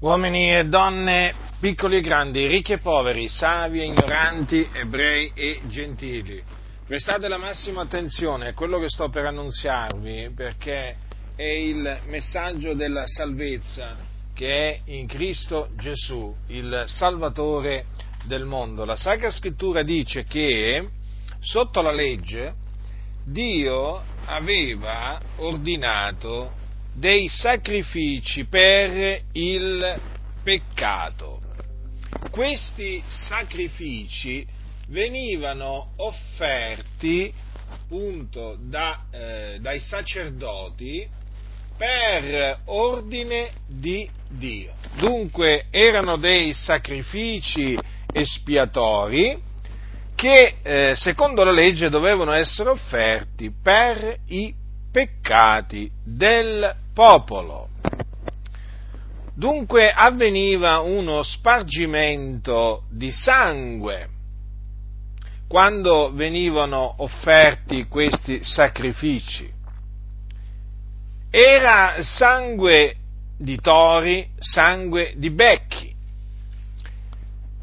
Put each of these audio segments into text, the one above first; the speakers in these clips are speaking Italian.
uomini e donne, piccoli e grandi, ricchi e poveri, savi e ignoranti, ebrei e gentili. Prestate la massima attenzione a quello che sto per annunziarvi perché è il messaggio della salvezza che è in Cristo Gesù, il Salvatore del mondo. La Sacra Scrittura dice che sotto la legge Dio aveva ordinato dei sacrifici per il peccato. Questi sacrifici venivano offerti appunto da, eh, dai sacerdoti per ordine di Dio. Dunque erano dei sacrifici espiatori che eh, secondo la legge dovevano essere offerti per i peccati del popolo. Dunque avveniva uno spargimento di sangue quando venivano offerti questi sacrifici. Era sangue di tori, sangue di becchi,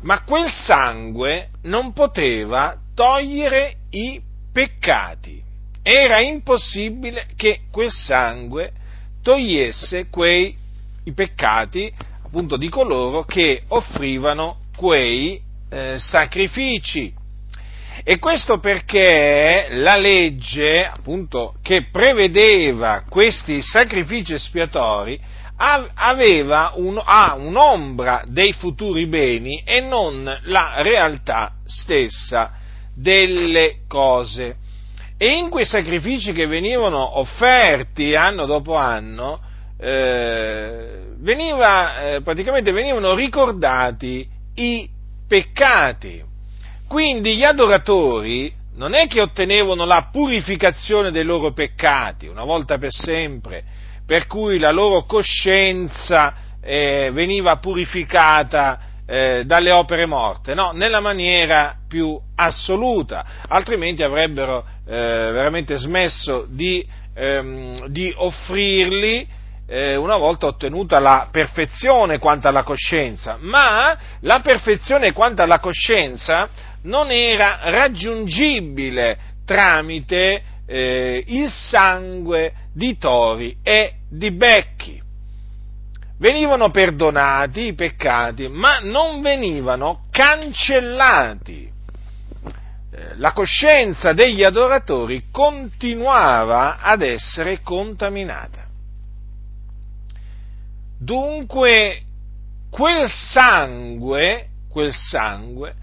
ma quel sangue non poteva togliere i peccati. Era impossibile che quel sangue togliesse quei peccati appunto di coloro che offrivano quei eh, sacrifici. E questo perché la legge, appunto, che prevedeva questi sacrifici espiatori, aveva un, ha un'ombra dei futuri beni e non la realtà stessa delle cose. E in quei sacrifici che venivano offerti anno dopo anno, eh, veniva, eh, praticamente venivano ricordati i peccati. Quindi gli adoratori non è che ottenevano la purificazione dei loro peccati una volta per sempre, per cui la loro coscienza eh, veniva purificata eh, dalle opere morte, no, nella maniera più assoluta, altrimenti avrebbero eh, veramente smesso di, ehm, di offrirli eh, una volta ottenuta la perfezione quanto alla coscienza, ma la perfezione quanto alla coscienza non era raggiungibile tramite eh, il sangue di tori e di becchi. Venivano perdonati i peccati, ma non venivano cancellati. Eh, la coscienza degli adoratori continuava ad essere contaminata. Dunque, quel sangue, quel sangue,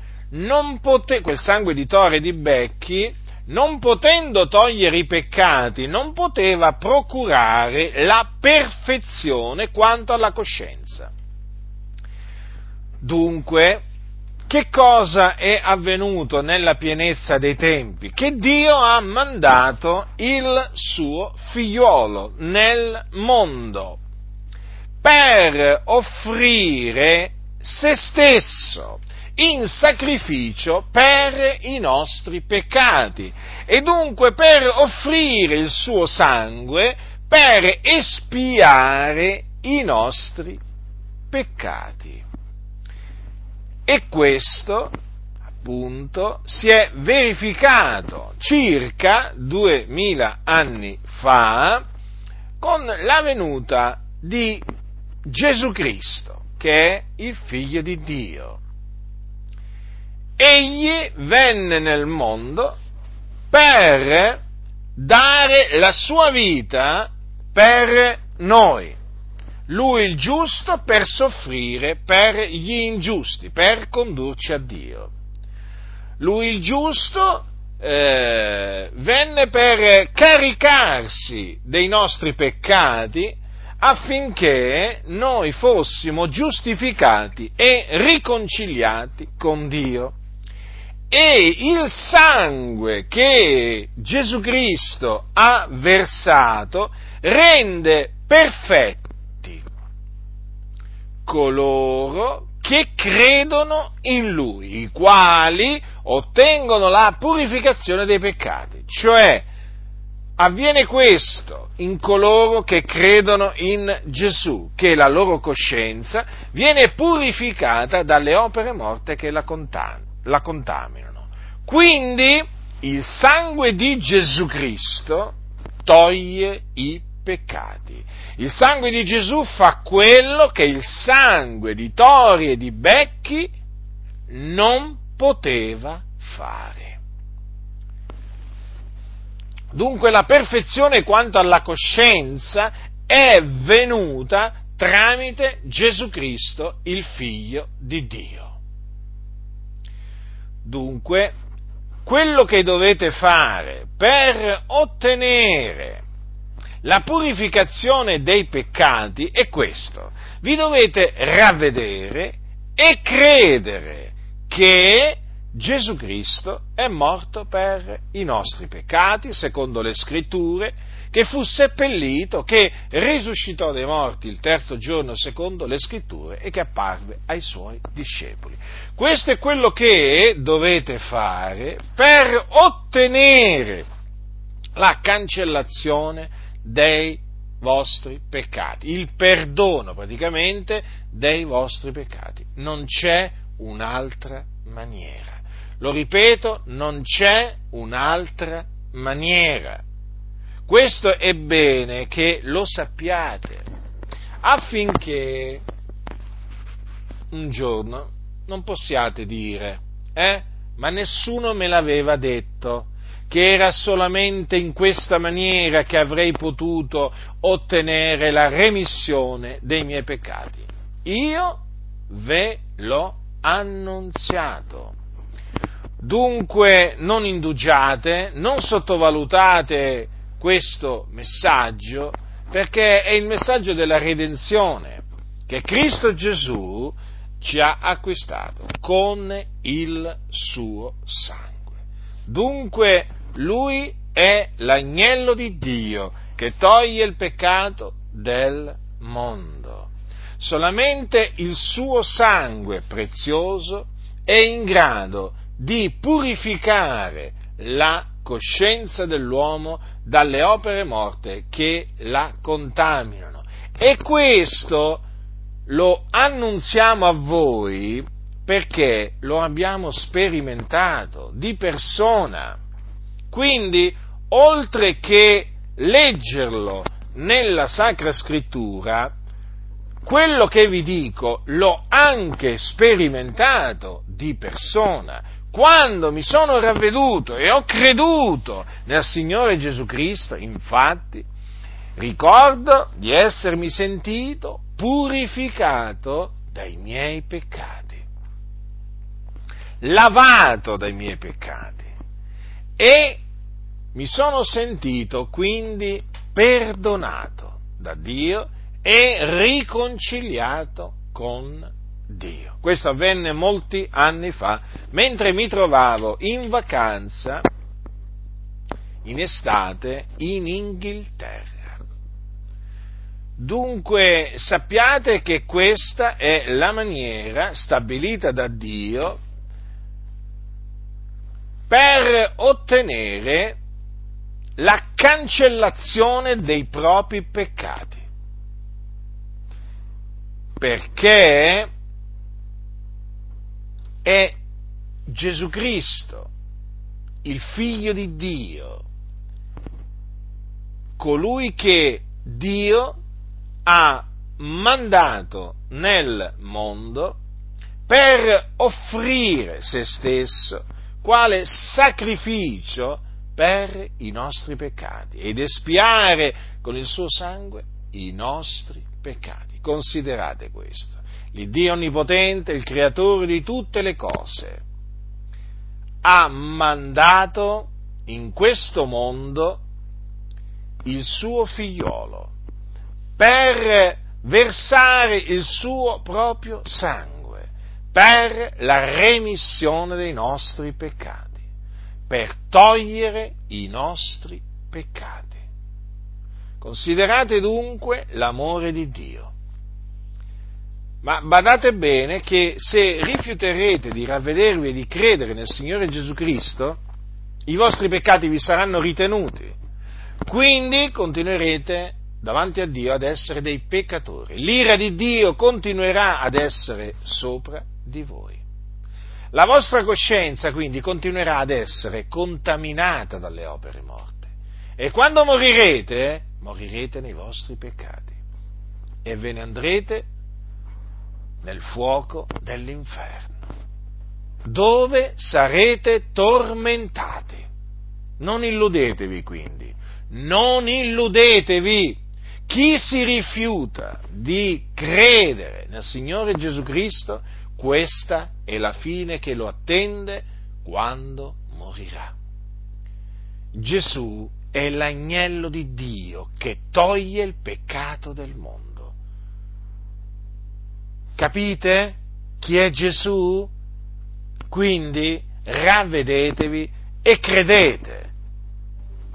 pote, quel sangue di Tore e di Becchi, non potendo togliere i peccati, non poteva procurare la perfezione quanto alla coscienza. Dunque, che cosa è avvenuto nella pienezza dei tempi? Che Dio ha mandato il suo figliuolo nel mondo per offrire se stesso in sacrificio per i nostri peccati e dunque per offrire il suo sangue per espiare i nostri peccati. E questo appunto si è verificato circa duemila anni fa con la venuta di Gesù Cristo, che è il figlio di Dio. Egli venne nel mondo per dare la sua vita per noi. Lui il giusto per soffrire per gli ingiusti, per condurci a Dio. Lui il giusto eh, venne per caricarsi dei nostri peccati affinché noi fossimo giustificati e riconciliati con Dio. E il sangue che Gesù Cristo ha versato rende perfetti coloro che credono in Lui, i quali ottengono la purificazione dei peccati, cioè avviene questo in coloro che credono in Gesù, che la loro coscienza viene purificata dalle opere morte che la, la contaminano. Quindi il sangue di Gesù Cristo toglie i peccati. Il sangue di Gesù fa quello che il sangue di tori e di becchi non poteva fare. Dunque la perfezione quanto alla coscienza è venuta tramite Gesù Cristo, il Figlio di Dio. Dunque, quello che dovete fare per ottenere la purificazione dei peccati è questo. Vi dovete ravvedere e credere che Gesù Cristo è morto per i nostri peccati, secondo le scritture, che fu seppellito, che risuscitò dai morti il terzo giorno, secondo le scritture, e che apparve ai suoi discepoli. Questo è quello che dovete fare per ottenere la cancellazione dei vostri peccati, il perdono praticamente dei vostri peccati. Non c'è un'altra maniera. Lo ripeto, non c'è un'altra maniera. Questo è bene che lo sappiate, affinché un giorno non possiate dire, eh, ma nessuno me l'aveva detto, che era solamente in questa maniera che avrei potuto ottenere la remissione dei miei peccati. Io ve l'ho annunziato. Dunque non indugiate, non sottovalutate questo messaggio, perché è il messaggio della redenzione che Cristo Gesù ci ha acquistato con il suo sangue. Dunque lui è l'agnello di Dio che toglie il peccato del mondo. Solamente il suo sangue prezioso è in grado di purificare la coscienza dell'uomo dalle opere morte che la contaminano. E questo lo annunziamo a voi perché lo abbiamo sperimentato di persona. Quindi, oltre che leggerlo nella Sacra Scrittura, quello che vi dico l'ho anche sperimentato di persona. Quando mi sono ravveduto e ho creduto nel Signore Gesù Cristo, infatti, ricordo di essermi sentito purificato dai miei peccati, lavato dai miei peccati. E mi sono sentito quindi perdonato da Dio e riconciliato con Dio. Questo avvenne molti anni fa, mentre mi trovavo in vacanza in estate in Inghilterra. Dunque sappiate che questa è la maniera stabilita da Dio per ottenere la cancellazione dei propri peccati. Perché è Gesù Cristo, il figlio di Dio, colui che Dio ha mandato nel mondo per offrire se stesso quale sacrificio per i nostri peccati ed espiare con il suo sangue i nostri peccati. Considerate questo. L'Iddio Onnipotente, il Creatore di tutte le cose, ha mandato in questo mondo il suo figliolo per versare il suo proprio sangue, per la remissione dei nostri peccati, per togliere i nostri peccati. Considerate dunque l'amore di Dio. Ma badate bene che se rifiuterete di ravvedervi e di credere nel Signore Gesù Cristo, i vostri peccati vi saranno ritenuti. quindi continuerete davanti a Dio ad essere dei peccatori. L'ira di Dio continuerà ad essere sopra di voi. La vostra coscienza quindi continuerà ad essere contaminata dalle opere morte. E quando morirete, morirete nei vostri peccati e ve ne andrete nel fuoco dell'inferno, dove sarete tormentati. Non illudetevi quindi, non illudetevi. Chi si rifiuta di credere nel Signore Gesù Cristo, questa è la fine che lo attende quando morirà. Gesù è l'agnello di Dio che toglie il peccato del mondo. Capite chi è Gesù? Quindi ravvedetevi e credete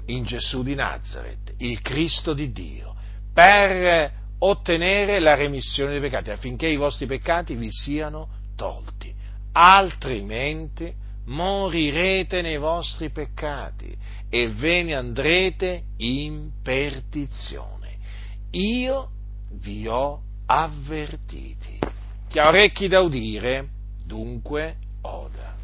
in Gesù di Nazareth, il Cristo di Dio, per ottenere la remissione dei peccati, affinché i vostri peccati vi siano tolti. Altrimenti morirete nei vostri peccati e ve ne andrete in perdizione. Io vi ho avvertiti chi ha orecchi da udire, dunque oda.